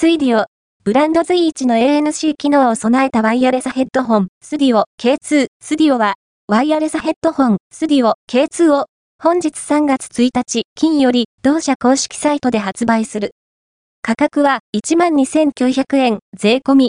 スイディオ、ブランド随一の ANC 機能を備えたワイヤレスヘッドホン、スディオ K2、スディオは、ワイヤレスヘッドホン、スディオ K2 を、本日3月1日、金より、同社公式サイトで発売する。価格は12,900円、税込み。